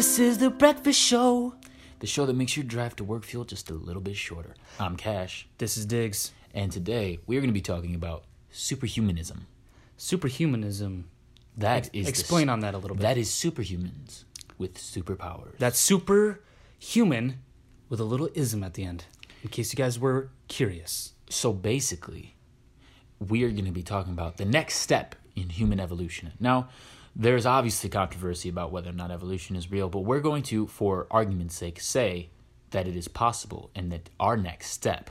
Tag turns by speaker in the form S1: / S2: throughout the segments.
S1: This is the breakfast show. The show that makes your drive to work feel just a little bit shorter. I'm Cash,
S2: This is Diggs.
S1: and today we're going to be talking about superhumanism.
S2: Superhumanism.
S1: That is the
S2: Explain
S1: s-
S2: on that a little bit.
S1: That is superhumans with superpowers.
S2: That's superhuman with a little ism at the end, in case you guys were curious.
S1: so basically, we are going to be talking about the next step in human evolution. Now, there's obviously controversy about whether or not evolution is real, but we're going to, for argument's sake, say that it is possible and that our next step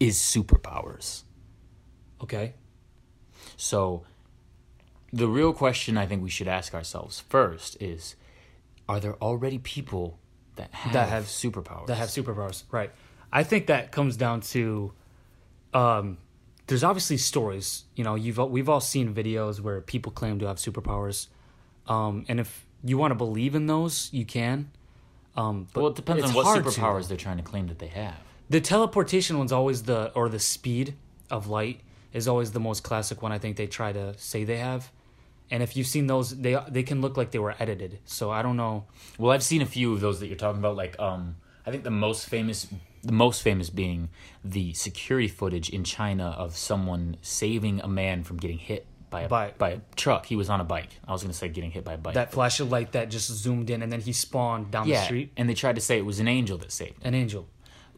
S1: is superpowers.
S2: Okay.
S1: So, the real question I think we should ask ourselves first is are there already people that have,
S2: That have-
S1: superpowers?
S2: That have superpowers. Right. I think that comes down to um there's obviously stories, you know, you've we've all seen videos where people claim to have superpowers. Um and if you want to believe in those, you can. Um but
S1: well, it depends on what
S2: hard to,
S1: superpowers they're trying to claim that they have.
S2: The teleportation one's always the or the speed of light is always the most classic one I think they try to say they have. And if you've seen those, they they can look like they were edited. So I don't know.
S1: Well, I've seen a few of those that you're talking about. Like, um, I think the most famous, the most famous being the security footage in China of someone saving a man from getting hit by a
S2: By-
S1: by a truck. He was on a bike. I was going to say getting hit by a bike.
S2: That flash of light that just zoomed in and then he spawned down the street.
S1: and they tried to say it was an angel that saved. him.
S2: An angel.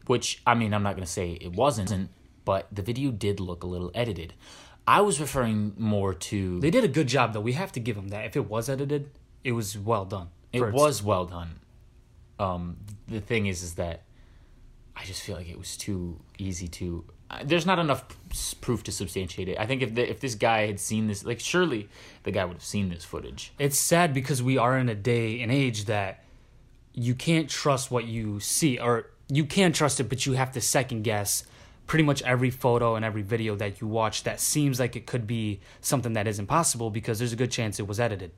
S1: Which I mean, I'm not going to say it wasn't, but the video did look a little edited. I was referring more to
S2: They did a good job though. We have to give them that. If it was edited, it was well done.
S1: It
S2: For its-
S1: was well done. Um, the thing is, is that I just feel like it was too easy to. There's not enough proof to substantiate it. I think if the, if this guy had seen this, like surely the guy would have seen this footage.
S2: It's sad because we are in a day and age that you can't trust what you see, or you can trust it, but you have to second guess pretty much every photo and every video that you watch that seems like it could be something that isn't possible because there's a good chance it was edited.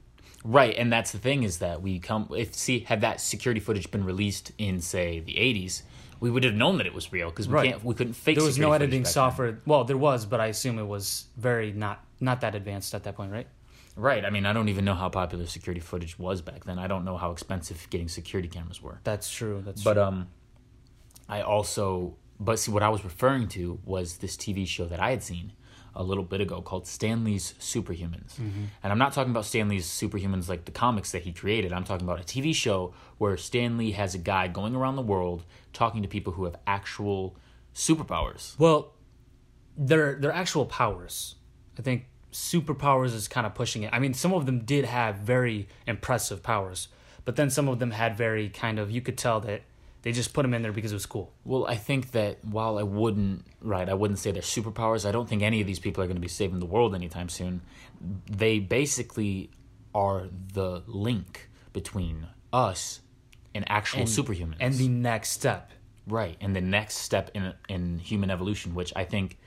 S1: Right, and that's the thing is that we come if see had that security footage been released in say the 80s, we would have known that it was real because we
S2: Right.
S1: can't we couldn't fake. It.
S2: There was no editing
S1: back then.
S2: software. Well, there was, but I assume it was very not not that advanced at that point, right?
S1: Right, I mean I don't even know how popular security footage was back then. I don't know how expensive getting security cameras were.
S2: That's true. That's
S1: But
S2: true.
S1: um, I also, but see, what I was referring to was this TV show that I had seen a little bit ago called Stan Lee's Superhumans, mm-hmm. and I'm not talking about Stan Lee's Superhumans like the comics that he created. I'm talking about a TV show where Stan Lee has a guy going around the world talking to people who have actual superpowers.
S2: Well, they're they're actual powers. I think superpowers is kind of pushing it. I mean, some of them did have very impressive powers, but then some of them had very kind of you could tell that they just put them in there because it was cool.
S1: Well, I think that while I wouldn't, right, I wouldn't say they're superpowers. I don't think any of these people are going to be saving the world anytime soon. They basically are the link between us and actual superhumans.
S2: And the next step.
S1: right, and the next step in in human evolution, which I think.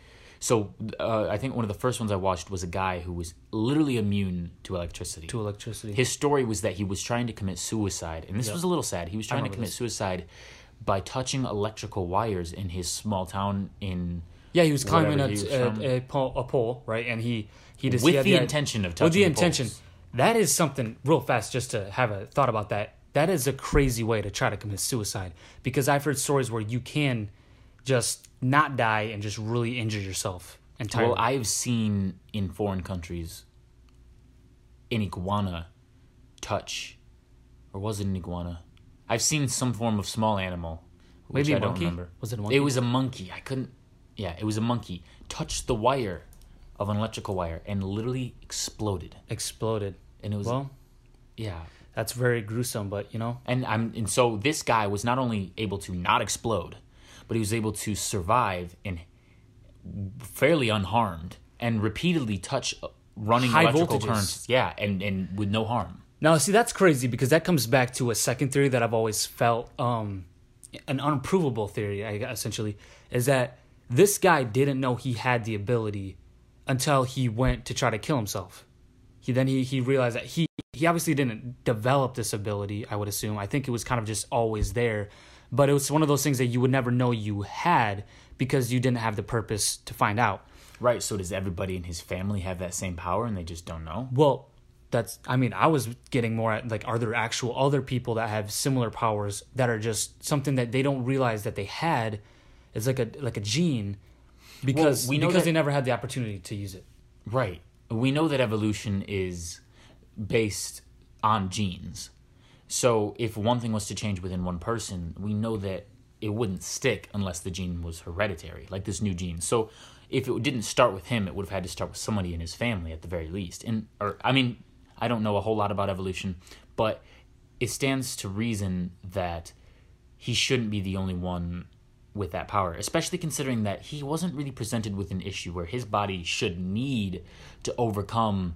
S1: So uh, I think one of the first ones I watched was a guy who was literally immune to electricity.
S2: To electricity.
S1: His story was that he was trying to commit suicide, and this was a little sad. He was trying to commit
S2: this.
S1: suicide by touching electrical wires in his small town in
S2: yeah, he was climbing a,
S1: he was
S2: a, a, pole, a pole, right? And he he just
S1: with
S2: he had
S1: the intention of touching
S2: with
S1: touching
S2: the intention.
S1: poles.
S2: That is something real fast. Just to have a thought about that. That is a crazy way to try to commit suicide because I've heard stories where you can just not die and just really injure yourself entirely.
S1: Well, I've seen in foreign countries an iguana touch, or was it an iguana? I've seen some form of small animal. Which
S2: Maybe a
S1: I don't
S2: monkey?
S1: remember.
S2: Was it a monkey?
S1: It was a monkey. I couldn't. Yeah, it was a monkey. Touched the wire of an electrical wire and literally exploded.
S2: exploded.
S1: And it was
S2: Well,
S1: yeah.
S2: that's very gruesome, but you know,
S1: And I'm and so this guy was not only able to not explode, but he was able to survive and fairly unharmed and repeatedly touch uh, running
S2: High
S1: electrical
S2: voltages.
S1: currents. Yeah, and and with no harm.
S2: Now, see, that's crazy because that comes back to a second theory that I've always felt um, an unprovable theory, essentially, is that this guy didn't know he had the ability until he went to try to kill himself. He then he, he realized that he, he obviously didn't develop this ability, I would assume. I think it was kind of just always there. But it was one of those things that you would never know you had because you didn't have the purpose to find out.
S1: Right. So does everybody in his family have that same power and they just don't know?
S2: Well, that's I mean, I was getting more at like are there actual other people that have similar powers that are just something that they don't realize that they had is like a like a gene because
S1: we know
S2: because
S1: that-
S2: they never had the opportunity to use it.
S1: Right. We know that evolution is based on genes. So if one thing was to change within one person, we know that it wouldn't stick unless the gene was hereditary, like this new gene. So if it didn't start with him, it would have had to start with somebody in his family at the very least. And or I mean, I don't know a whole lot about evolution, but it stands to reason that he shouldn't be the only one with that power, especially considering that he wasn't really presented with an issue where his body should need to overcome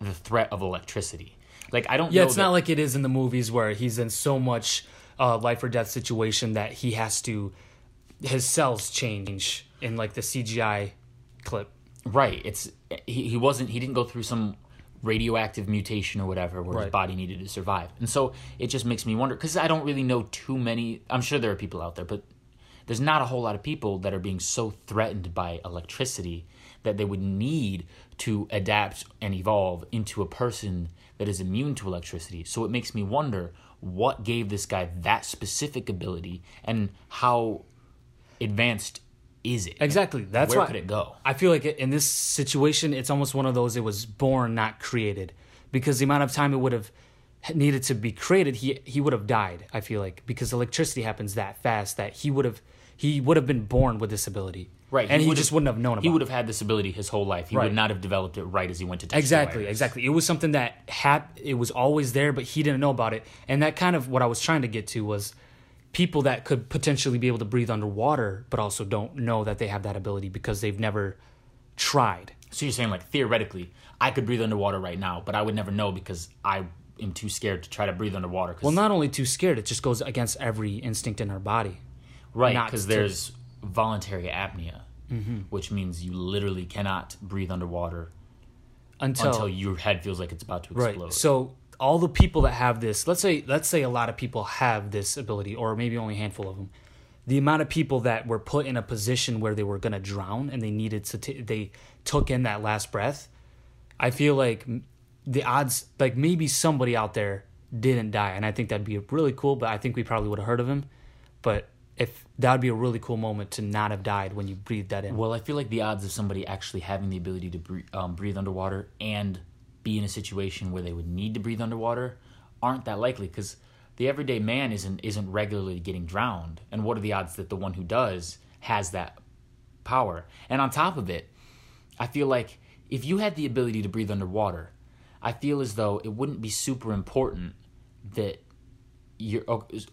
S1: the threat of electricity. Like I don't
S2: Yeah, it's
S1: that-
S2: not like it is in the movies where he's in so much uh, life or death situation that he has to his cells change in like the CGI clip.
S1: Right. It's he, he wasn't he didn't go through some radioactive mutation or whatever where
S2: Right.
S1: his body needed to survive. And so it just makes me wonder cuz I don't really know too many I'm sure there are people out there but there's not a whole lot of people that are being so threatened by electricity that they would need to adapt and evolve into a person that is immune to electricity. So it makes me wonder what gave this guy that specific ability and how advanced is it?
S2: Exactly. That's
S1: Where
S2: why
S1: could it go?
S2: I feel like in this situation, it's almost one of those it was born, not created, because the amount of time it would have needed to be created, he he would have died. I feel like because electricity happens that fast that he would have he would have been born with this ability,
S1: Right,
S2: And he,
S1: would've-
S2: just wouldn't have known about. It.
S1: He would have had this ability his whole life. He
S2: Right.
S1: would not have developed it right as he went to
S2: Exactly, exactly. It was something that had it was always there, but he didn't know about it. And that kind of what I was trying to get to was people that could potentially be able to breathe underwater, but also don't know that they have that ability because they've never tried.
S1: So you're saying like theoretically, I could breathe underwater right now, but I would never know because I am too scared to try to breathe underwater. 'cause-
S2: Well, not only too scared, it just goes against every instinct in our body.
S1: right, because there's voluntary apnea,
S2: Mm-hmm.
S1: which means you literally cannot breathe underwater
S2: Until,
S1: until your head feels like it's about to explode.
S2: right. So all the people that have this, let's say let's say a lot of people have this ability or maybe only a handful of them. The amount of people that were put in a position where they were going to drown and they needed to t- they took in that last breath, I feel like the odds like maybe somebody out there didn't die and I think that'd be really cool, but I think we probably would have heard of him. But if that would be a really cool moment to not have died when you breathed that in.
S1: Well, I feel like the odds of somebody actually having the ability to breathe, um, breathe underwater and be in a situation where they would need to breathe underwater aren't that likely because the everyday man isn't isn't regularly getting drowned. And what are the odds that the one who does has that power? And on top of it, I feel like if you had the ability to breathe underwater, I feel as though it wouldn't be super important that your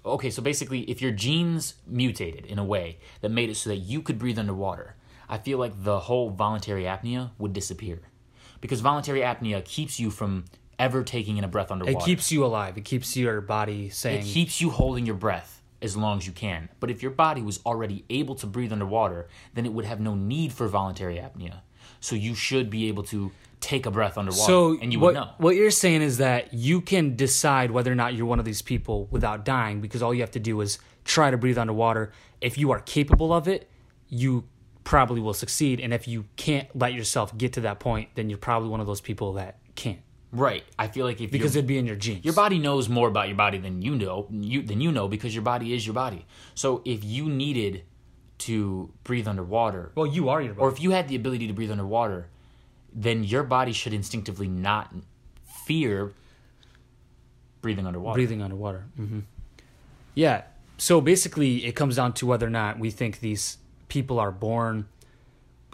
S1: okay so basically if your genes mutated in a way that made it so that you could breathe underwater i feel like the whole voluntary apnea would disappear. Because voluntary apnea keeps you from ever taking in a breath underwater.
S2: It keeps you alive. It keeps your body saying
S1: it keeps you holding your breath as long as you can. But if your body was already able to breathe underwater then it would have no need for voluntary apnea. So you should be able to take a breath underwater
S2: So
S1: and you
S2: what,
S1: would know
S2: what you're saying is that you can decide whether or not you're one of these people without dying because all you have to do is try to breathe underwater. If you are capable of it, you probably will succeed. And if you can't let yourself get to that point, then you're probably one of those people that can't
S1: right i feel like if
S2: because it'd be in your genes.
S1: Your body knows more about your body than you know. You than you know because your body is your body. So if you needed to breathe underwater,
S2: well, you are your body.
S1: or if you had the ability to breathe underwater, then your body should instinctively not fear breathing underwater.
S2: breathing underwater. hmm Yeah. So basically, it comes down to whether or not we think these people are born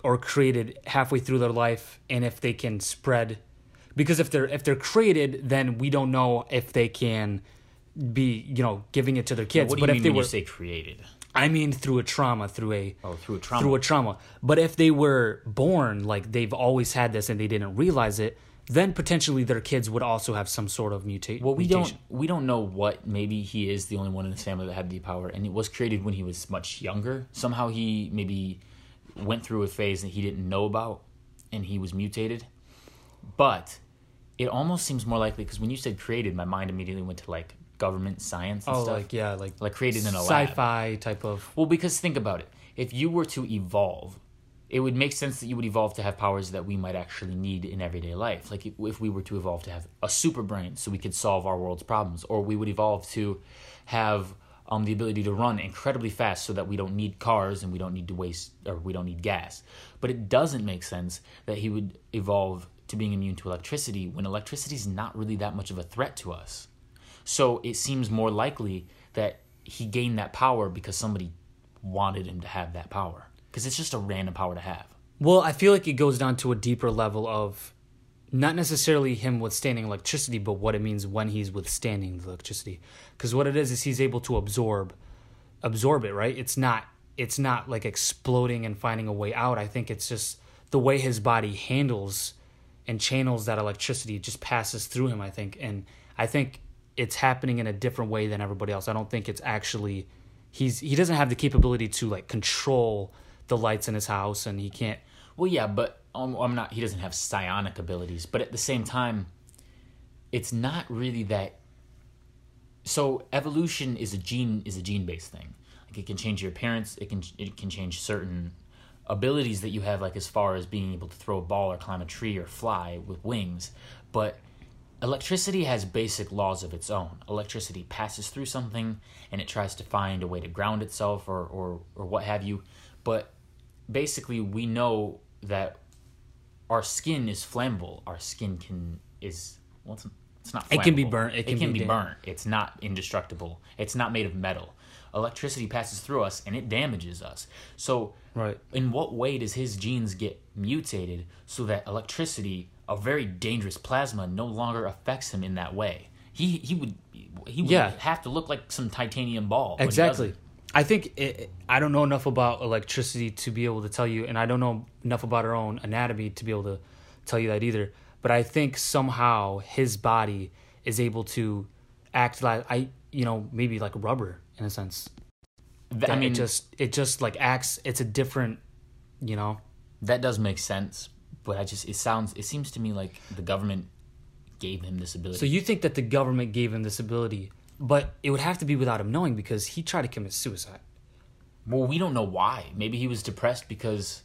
S2: or created halfway through their life, and if they can spread. Because if they're if they're created, then we don't know if they can be you know giving it to their kids.
S1: What do
S2: but
S1: you
S2: if
S1: mean
S2: they
S1: when
S2: were,
S1: you say created?
S2: I mean through a trauma, through a
S1: Oh, through a trauma.
S2: through a trauma. But if they were born like they've always had this and they didn't realize it, then potentially their kids would also have some sort of muta-
S1: well, we
S2: mutation.
S1: don't we don't know what. Maybe he is the only one in his family that had the power, and it was created when he was much younger. Somehow he maybe went through a phase that he didn't know about, and he was mutated. But it almost seems more likely because when you said created, my mind immediately went to like government science and
S2: Oh,
S1: stuff.
S2: like yeah, like
S1: like created in a
S2: sci-fi type of.
S1: Well, because think about it. If you were to evolve it would make sense that you would evolve to have powers that we might actually need in everyday life. Like if we were to evolve to have a super brain so we could solve our world's problems, or we would evolve to have um, the ability to run incredibly fast so that we don't need cars and we don't need to waste or we don't need gas. But it doesn't make sense that he would evolve to being immune to electricity when electricity is not really that much of a threat to us. So it seems more likely that he gained that power because somebody wanted him to have that power because it's just a random power to have.
S2: Well, I feel like it goes down to a deeper level of not necessarily him withstanding electricity, but what it means when he's withstanding the electricity. Because what it is is he's able to absorb, absorb it. Right? It's not. It's not like exploding and finding a way out. I think it's just the way his body handles and channels that electricity just passes through him. I think, and I think it's happening in a different way than everybody else. I don't think it's actually he's he doesn't have the capability to like control the lights in his house, and he can't.
S1: Well, yeah, but um, I'm not. He doesn't have psionic abilities, but at the same time, it's not really that. So evolution is a gene is a gene based thing. Like it can change your appearance. It can it can change certain abilities that you have, like as far as being able to throw a ball or climb a tree or fly with wings. But electricity has basic laws of its own. Electricity passes through something and it tries to find a way to ground itself or or, or what have you. But basically we know that our skin is flammable. Our skin can is well, it's, it's not. Flammable.
S2: It can be burnt.
S1: It can, it can be, be burnt. It's not indestructible. It's not made of metal. Electricity passes through us and it damages us. So,
S2: right.
S1: In what way does his genes get mutated so that electricity, a very dangerous plasma, no longer affects him in that way? He he would he would yeah. have to look like some titanium ball.
S2: Exactly. I think it, I don't know enough about electricity to be able to tell you, and I don't know enough about our own anatomy to be able to tell you that either. But I think somehow his body is able to act like I, you know, maybe like rubber in a sense. That I mean, it just it just like acts. It's a different, you know.
S1: That does make sense, but I just it sounds it seems to me like the government gave him this ability.
S2: So you think that the government gave him this ability but it would have to be without him knowing because he tried to commit suicide.
S1: Well, we don't know why. Maybe he was depressed because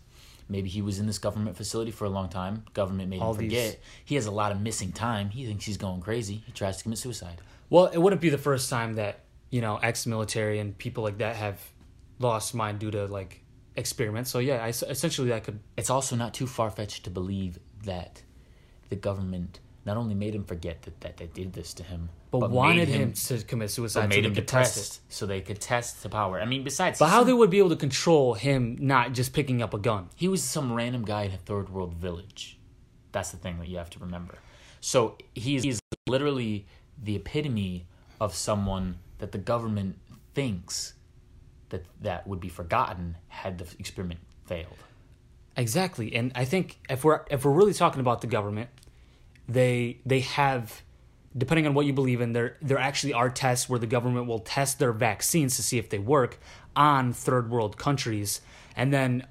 S1: maybe he was in this government facility for a long time. Government made All him forget. These... He has a lot of missing time. He thinks he's going crazy. He tries to commit suicide.
S2: Well, it wouldn't be the first time that you know ex-military and people like that have lost mind due to like experiments. So yeah, I, essentially that could.
S1: It's also not too far fetched to believe that the government not only made him forget that, that they did this to him,
S2: but, but wanted him, him, to commit suicide.
S1: But made him depressed, so they could test the power. I mean, besides,
S2: but how they would be able to control him not just picking up a gun?
S1: He was some random guy in a third world village. That's the thing that you have to remember. So he's, he's literally the epitome of someone that the government thinks that that would be forgotten had the experiment failed.
S2: Exactly, and I think if we're if we're really talking about the government, they they have depending on what you believe in there there actually are tests where the government will test their vaccines to see if they work on third world countries and then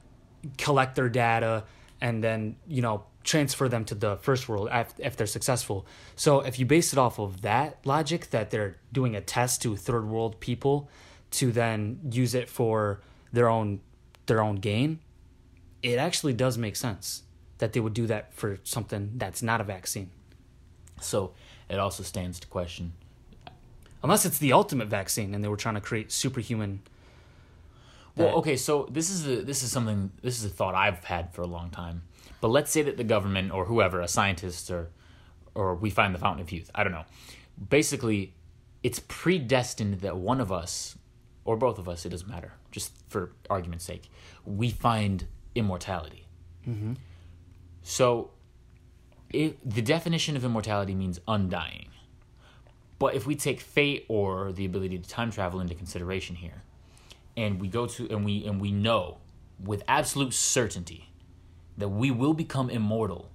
S2: collect their data and then you know transfer them to the first world if, if they're successful so if you base it off of that logic that they're doing a test to third world people to then use it for their own their own gain it actually does make sense that they would do that for something that's not a vaccine.
S1: So it also stands to question.
S2: Unless it's the ultimate vaccine and they were trying to create superhuman.
S1: Well, okay, so this is a, this is something this is a thought I've had for a long time. But let's say that the government or whoever, a scientist or or we find the fountain of youth, I don't know. Basically, it's predestined that one of us or both of us, it doesn't matter, just for argument's sake, we find immortality. Mm-hmm. So, it, the definition of immortality means undying. But if we take fate or the ability to time travel into consideration here, and we go to and we and we know with absolute certainty that we will become immortal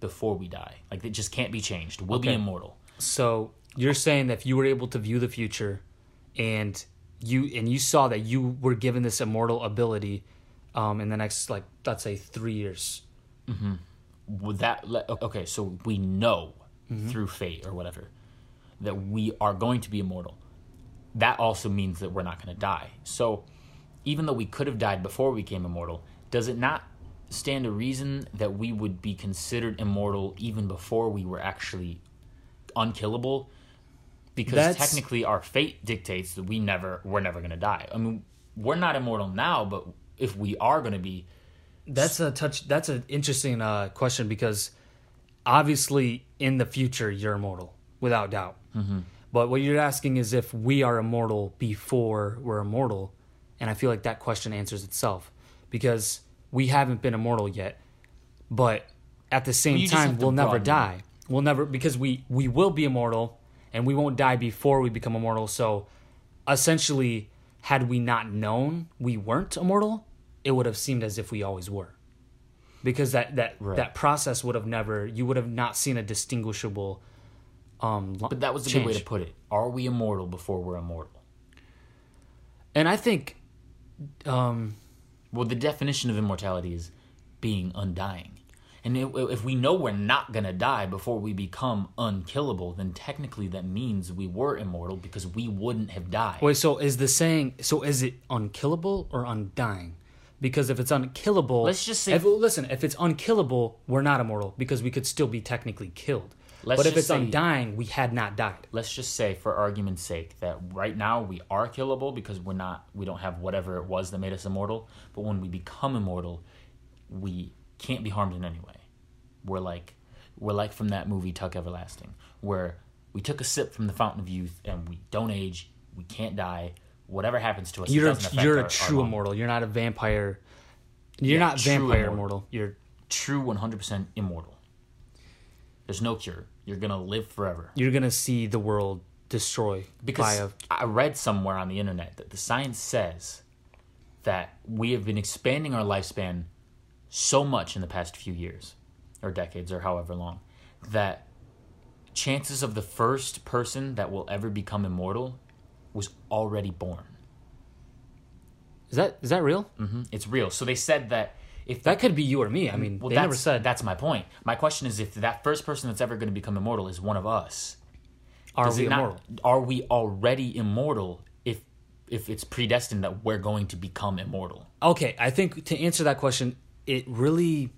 S1: before we die. Like it just can't be changed. We'll okay. be immortal.
S2: So you're saying that if you were able to view the future and you and you saw that you were given this immortal ability um, in the next like let's say three years
S1: Mm-hmm. Would that okay? So we know mm-hmm. through fate or whatever that we are going to be immortal. That also means that we're not going to die. So even though we could have died before we became immortal, does it not stand a reason that we would be considered immortal even before we were actually unkillable because
S2: That's-
S1: technically our fate dictates that we never we're never going to die. I mean, we're not immortal now, but if we are going to be
S2: That's a touch. That's an interesting uh, question because obviously in the future you're immortal without doubt. Mm-hmm. But what you're asking is if we are immortal before we're immortal, and I feel like that question answers itself because we haven't been immortal yet. But at the same
S1: have
S2: time, we'll never die. We'll never because we we will be immortal, and we won't die before we become immortal. So essentially, had we not known we weren't immortal, it would have seemed as if we always were. Because that that
S1: Right.
S2: that process would have never you would have not seen a distinguishable um
S1: but that was a good way to put it. Are we immortal before we're immortal?
S2: And I think um
S1: Well, the definition of immortality is being undying. And if, we know we're not going to die before we become unkillable, then technically that means we were immortal because we wouldn't have died.
S2: wait, so is the saying so is it unkillable or undying? Because if it's unkillable
S1: Let's just say-
S2: if, listen, if it's unkillable, we're not immortal because we could still be technically killed.
S1: Let's
S2: but if it's
S1: say-
S2: undying, we had not died.
S1: Let's just say, for argument's sake, that right now we are killable because we're not, we don't have whatever it was that made us immortal. But when we become immortal, we can't be harmed in any way. We're like, we're like from that movie Tuck Everlasting, where we took a sip from the fountain of youth and we don't age, we can't die. Whatever happens to us,
S2: You're a,
S1: doesn't affect
S2: you're
S1: our-
S2: a true immortal. You're not a vampire. You're
S1: Yeah,
S2: not vampire
S1: immortal.
S2: immortal. You're
S1: True, one hundred percent immortal. There's no cure. You're gonna live forever.
S2: you're gonna see the world destroy
S1: because
S2: a
S1: I read somewhere on the internet that the science says that we have been expanding our lifespan so much in the past few years or decades or however long that chances of the first person that will ever become immortal was already born.
S2: Is that is that real?
S1: hmm It's real. So they said that if
S2: That could be you or me. I mean,
S1: well,
S2: they never said
S1: that's my point. My question is if that first person that's ever going to become immortal is one of us,
S2: are we
S1: not-
S2: immortal?
S1: are we already immortal if if it's predestined that we're going to become immortal?
S2: Okay, I think to answer that question, it really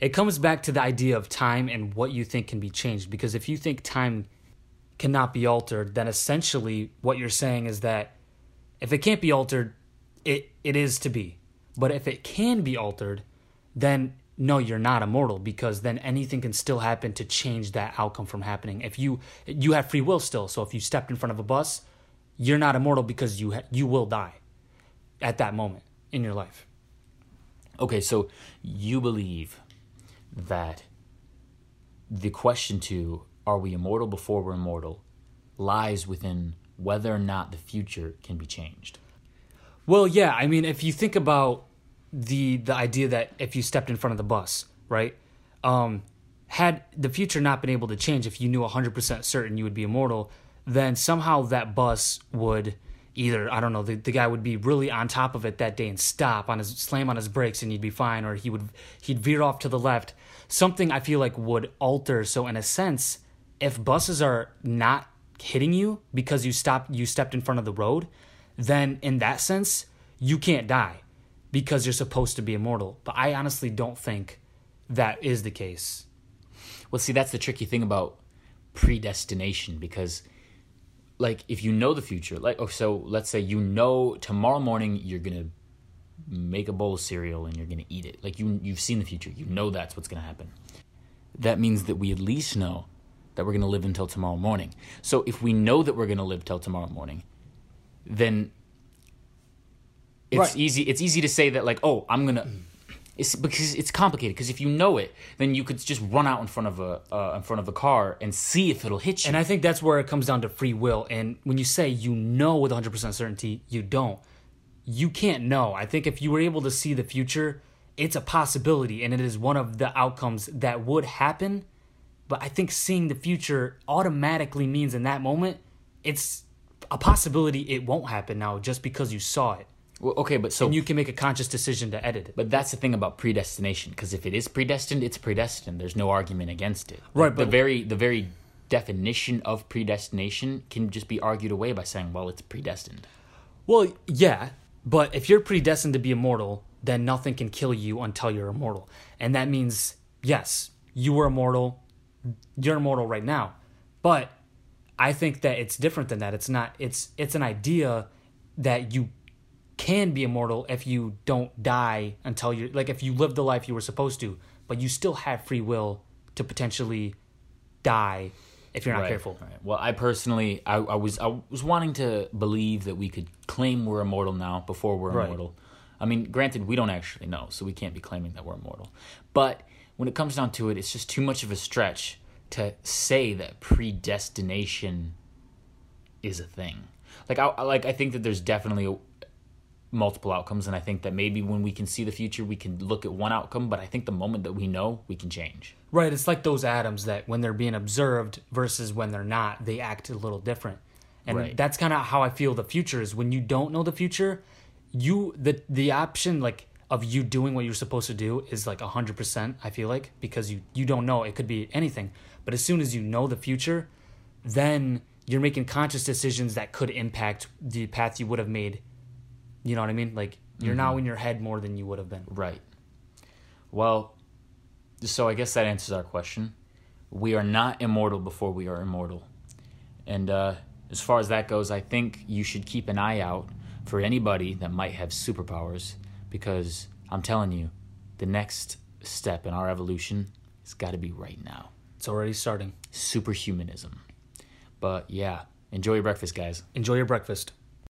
S2: it comes back to the idea of time and what you think can be changed because if you think time cannot be altered, then essentially what you're saying is that if it can't be altered, it it is to be. But if it can be altered, then no, you're not immortal because then anything can still happen to change that outcome from happening. If you you have free will still, so if you stepped in front of a bus, you're not immortal because you ha- you will die at that moment in your life.
S1: Okay, so you believe that the question to are we immortal before we're immortal lies within whether or not the future can be changed.
S2: Well, yeah, I mean, if you think about the the idea that if you stepped in front of the bus, right? Um, had the future not been able to change, if you knew 100% certain you would be immortal, then somehow that bus would either, I don't know, the, the guy would be really on top of it that day and stop on his slam on his brakes and you'd be fine, or he would he'd veer off to the left. Something I feel like would alter. So in a sense, if buses are not hitting you because you stopped you stepped in front of the road, then in that sense, you can't die because you're supposed to be immortal. But I honestly don't think that is the case.
S1: Well, see, that's the tricky thing about predestination because, like, if you know the future, like, oh, so let's say you know tomorrow morning you're gonna make a bowl of cereal and you're gonna eat it. Like, you you've seen the future, you know that's what's gonna happen. That means that we at least know that we're gonna live until tomorrow morning. So if we know that we're gonna live till tomorrow morning, then it's
S2: Right.
S1: easy. It's easy to say that, like, oh, I'm gonna. It's because it's complicated. Because if you know it, then you could just run out in front of a uh, in front of a car and see if it'll hit you.
S2: And I think that's where it comes down to free will. And when you say you know with 100% certainty, you don't. You can't know. I think if you were able to see the future, it's a possibility and it is one of the outcomes that would happen. But I think seeing the future automatically means in that moment, it's a possibility it won't happen now just because you saw it.
S1: Well, okay, but so
S2: And you can make a conscious decision to edit it.
S1: But that's the thing about predestination, because if it is predestined, it's predestined. There's no argument against it.
S2: Right,
S1: The
S2: but-
S1: very the very definition of predestination can just be argued away by saying, well, it's predestined.
S2: Well, yeah, but if you're predestined to be immortal, then nothing can kill you until you're immortal. And that means, yes, you were immortal. You're immortal right now. But I think that it's different than that. It's not it's it's an idea that you can be immortal if you don't die until you're like if you live the life you were supposed to, but you still have free will to potentially die if you're not
S1: Right,
S2: careful.
S1: right. Well, I personally, I, I was, I was wanting to believe that we could claim we're immortal now before we're
S2: Right.
S1: immortal. I mean, granted, we don't actually know, so we can't be claiming that we're immortal. But when it comes down to it, it's just too much of a stretch to say that predestination is a thing. Like, I, like I think that there's definitely multiple outcomes, and I think that maybe when we can see the future, we can look at one outcome. But I think the moment that we know, we can change.
S2: Right, it's like those atoms that when they're being observed versus when they're not, they act a little different. And
S1: Right.
S2: that's kind of how I feel the future is when you don't know the future, you the the option like of you doing what you're supposed to do is like 100%, I feel like, because you you don't know, it could be anything. But as soon as you know the future, then you're making conscious decisions that could impact the path you would have made. You know what I mean? Like you're now in your head more than you would have been.
S1: Right. Well, so I guess that answers our question. We are not immortal before we are immortal. And uh, as far as that goes, I think you should keep an eye out for anybody that might have superpowers because I'm telling you, the next step in our evolution has got to be right now
S2: It's already starting.
S1: superhumanism. But yeah, enjoy your breakfast, guys.
S2: Enjoy your breakfast.